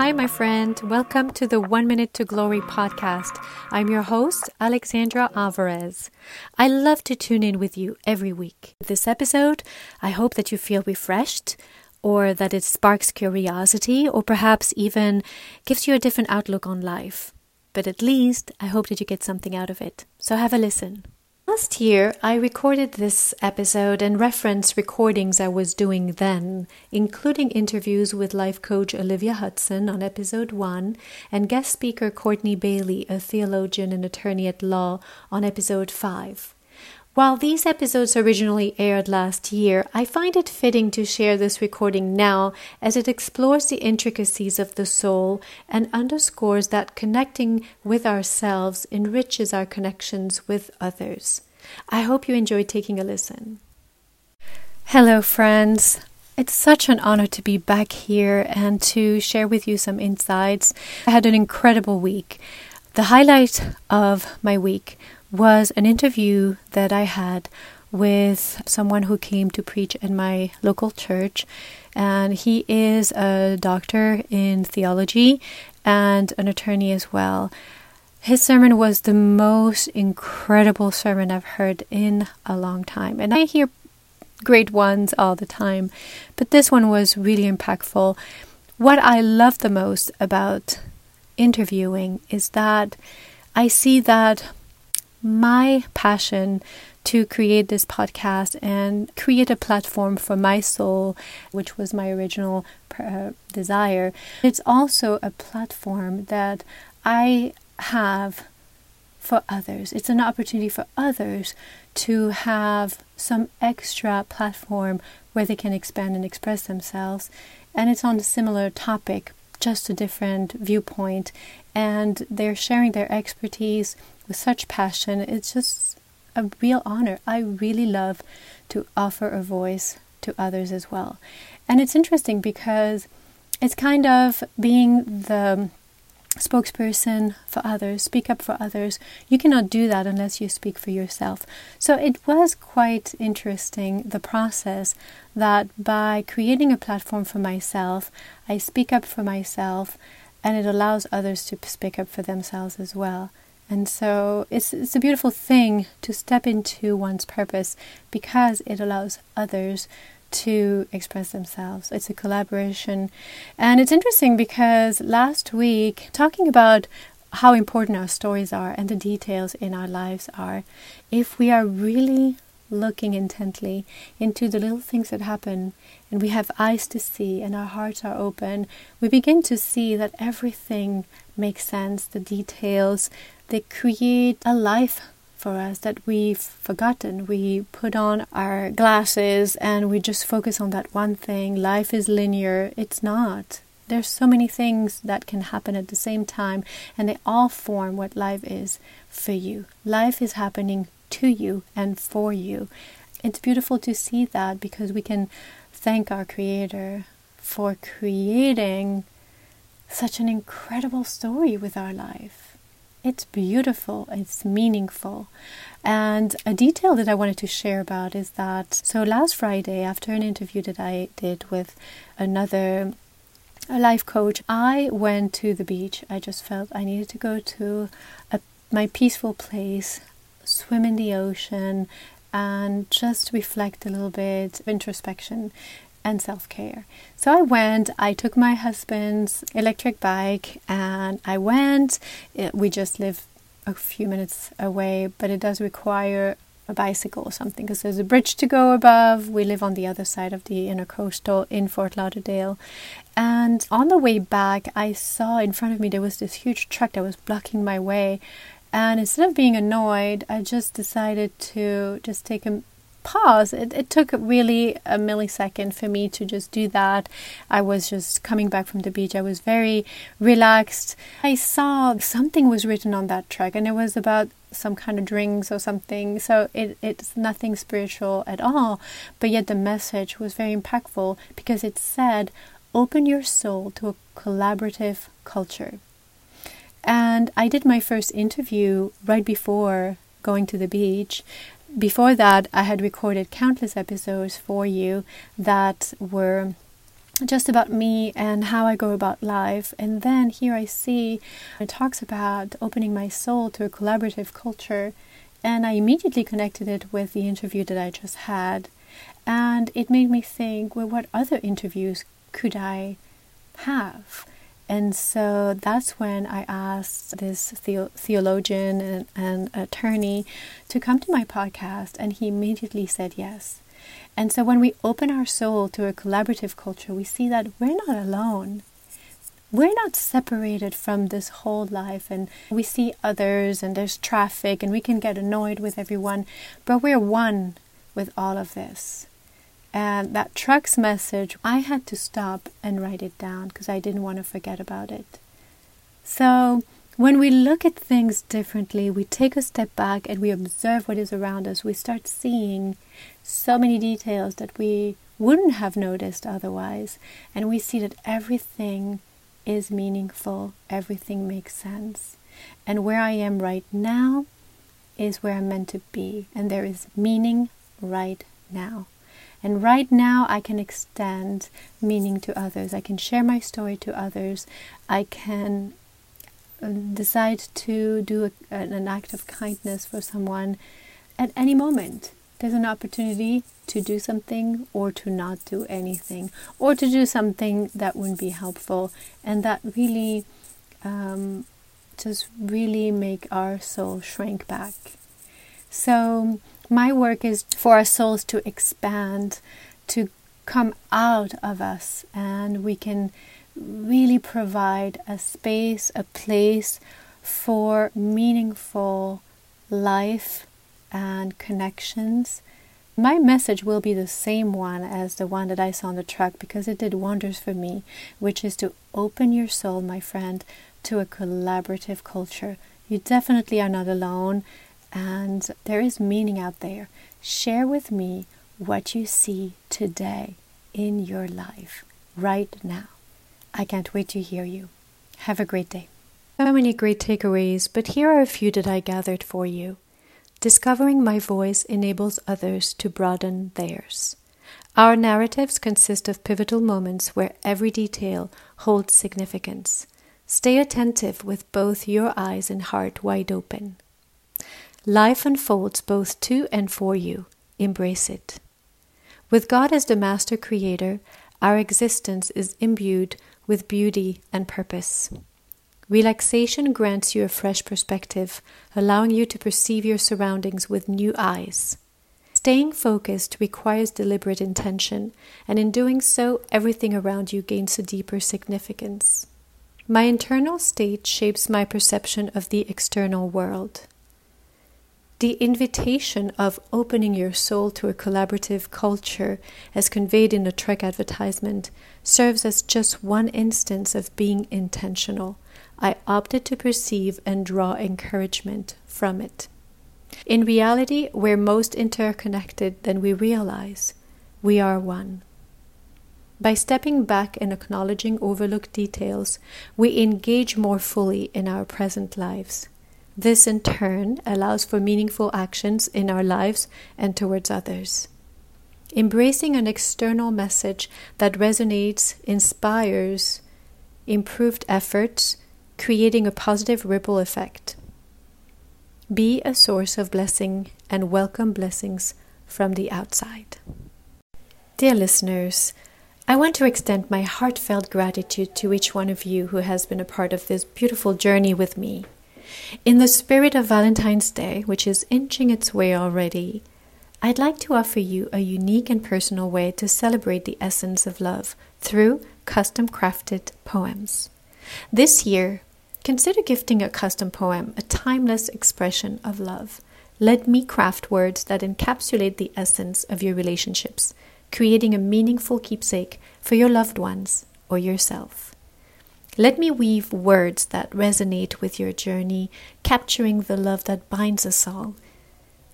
Hi, my friend. Welcome to the One Minute to Glory podcast. I'm your host, Alexandra Alvarez. I love to tune in with you every week. This episode, I hope that you feel refreshed or that it sparks curiosity or perhaps even gives you a different outlook on life. But at least I hope that you get something out of it. So have a listen. Last year, I recorded this episode and reference recordings I was doing then, including interviews with life coach Olivia Hudson on episode 1 and guest speaker Courtney Bailey, a theologian and attorney at law, on episode 5. While these episodes originally aired last year, I find it fitting to share this recording now as it explores the intricacies of the soul and underscores that connecting with ourselves enriches our connections with others. I hope you enjoyed taking a listen. Hello, friends. It's such an honor to be back here and to share with you some insights. I had an incredible week. The highlight of my week was an interview that I had with someone who came to preach in my local church. And he is a doctor in theology and an attorney as well. His sermon was the most incredible sermon I've heard in a long time. And I hear great ones all the time, but this one was really impactful. What I love the most about interviewing is that I see that my passion to create this podcast and create a platform for my soul, which was my original uh, desire. It's also a platform that I have for others. It's an opportunity for others to have some extra platform where they can expand and express themselves. And it's on a similar topic, just a different viewpoint. And they're sharing their expertise with such passion. It's just a real honor. I really love to offer a voice to others as well. And it's interesting because it's kind of being the spokesperson for others, speak up for others. You cannot do that unless you speak for yourself. So it was quite interesting the process that by creating a platform for myself, I speak up for myself and it allows others to speak up for themselves as well. And so it's, it's a beautiful thing to step into one's purpose because it allows others to express themselves. It's a collaboration. And it's interesting because last week, talking about how important our stories are and the details in our lives are, if we are really looking intently into the little things that happen and we have eyes to see and our hearts are open, we begin to see that everything makes sense, the details, they create a life for us that we've forgotten. We put on our glasses and we just focus on that one thing. Life is linear. It's not. There's so many things that can happen at the same time, and they all form what life is for you. Life is happening to you and for you. It's beautiful to see that because we can thank our Creator for creating such an incredible story with our life. It's beautiful, it's meaningful. And a detail that I wanted to share about is that so last Friday, after an interview that I did with another a life coach, I went to the beach. I just felt I needed to go to a, my peaceful place, swim in the ocean, and just reflect a little bit introspection and self care. So I went, I took my husband's electric bike and I went. It, we just live a few minutes away, but it does require a bicycle or something because there's a bridge to go above. We live on the other side of the inner intercoastal in Fort Lauderdale. And on the way back, I saw in front of me there was this huge truck that was blocking my way. And instead of being annoyed, I just decided to just take a pause. It, it took really a millisecond for me to just do that. I was just coming back from the beach. I was very relaxed. I saw something was written on that truck, and it was about some kind of drinks or something. So it, it's nothing spiritual at all. But yet the message was very impactful because it said, open your soul to a collaborative culture. And I did my first interview right before going to the beach before that, I had recorded countless episodes for you that were just about me and how I go about life. And then here I see it talks about opening my soul to a collaborative culture. And I immediately connected it with the interview that I just had. And it made me think, well, what other interviews could I have? And so that's when I asked this the- theologian and, and attorney to come to my podcast, and he immediately said yes. And so when we open our soul to a collaborative culture, we see that we're not alone. We're not separated from this whole life, and we see others, and there's traffic, and we can get annoyed with everyone, but we're one with all of this. And that truck's message, I had to stop and write it down because I didn't want to forget about it. So, when we look at things differently, we take a step back and we observe what is around us, we start seeing so many details that we wouldn't have noticed otherwise. And we see that everything is meaningful, everything makes sense. And where I am right now is where I'm meant to be. And there is meaning right now. And right now, I can extend meaning to others. I can share my story to others. I can uh, decide to do a, an act of kindness for someone at any moment. There's an opportunity to do something or to not do anything, or to do something that wouldn't be helpful, and that really um, just really make our soul shrink back. So my work is for our souls to expand, to come out of us, and we can really provide a space, a place for meaningful life and connections. My message will be the same one as the one that I saw on the truck because it did wonders for me, which is to open your soul, my friend, to a collaborative culture. You definitely are not alone and there is meaning out there. Share with me what you see today in your life, right now. I can't wait to hear you. Have a great day. So many great takeaways, but here are a few that I gathered for you. Discovering my voice enables others to broaden theirs. Our narratives consist of pivotal moments where every detail holds significance. Stay attentive with both your eyes and heart wide open. Life unfolds both to and for you. Embrace it. With God as the master creator, our existence is imbued with beauty and purpose. Relaxation grants you a fresh perspective, allowing you to perceive your surroundings with new eyes. Staying focused requires deliberate intention, and in doing so, everything around you gains a deeper significance. My internal state shapes my perception of the external world. The invitation of opening your soul to a collaborative culture, as conveyed in the truck advertisement, serves as just one instance of being intentional. I opted to perceive and draw encouragement from it. In reality, we're most interconnected than we realize. We are one. By stepping back and acknowledging overlooked details, we engage more fully in our present lives. This, in turn, allows for meaningful actions in our lives and towards others. Embracing an external message that resonates, inspires, improved efforts, creating a positive ripple effect. Be a source of blessing and welcome blessings from the outside. Dear listeners, I want to extend my heartfelt gratitude to each one of you who has been a part of this beautiful journey with me. In the spirit of Valentine's Day, which is inching its way already, I'd like to offer you a unique and personal way to celebrate the essence of love through custom crafted poems. This year, consider gifting a custom poem, a timeless expression of love. Let me craft words that encapsulate the essence of your relationships, creating a meaningful keepsake for your loved ones or yourself. Let me weave words that resonate with your journey, capturing the love that binds us all.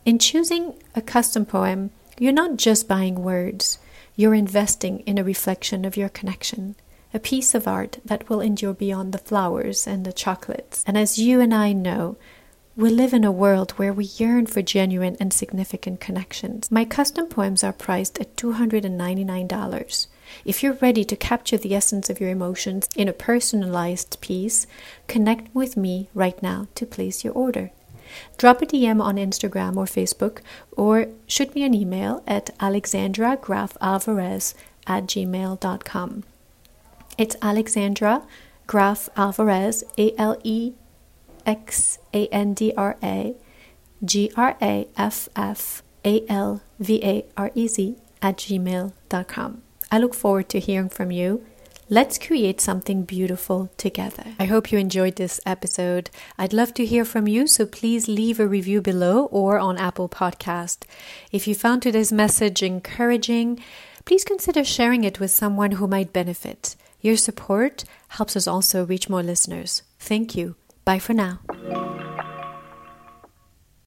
In choosing a custom poem, you're not just buying words, you're investing in a reflection of your connection, a piece of art that will endure beyond the flowers and the chocolates. And as you and I know, we live in a world where we yearn for genuine and significant connections. My custom poems are priced at $299 If you're ready to capture the essence of your emotions in a personalized piece, connect with me right now to place your order. Drop a DM on Instagram or Facebook or shoot me an email at alexandragraffalvarez at gmail.com. It's Alexandra Graff Alvarez, A L E X A N D R A G R A F F A L V A R E Z at gmail.com. I look forward to hearing from you. Let's create something beautiful together. I hope you enjoyed this episode. I'd love to hear from you, so please leave a review below or on Apple Podcast. If you found today's message encouraging, please consider sharing it with someone who might benefit. Your support helps us also reach more listeners. Thank you. Bye for now.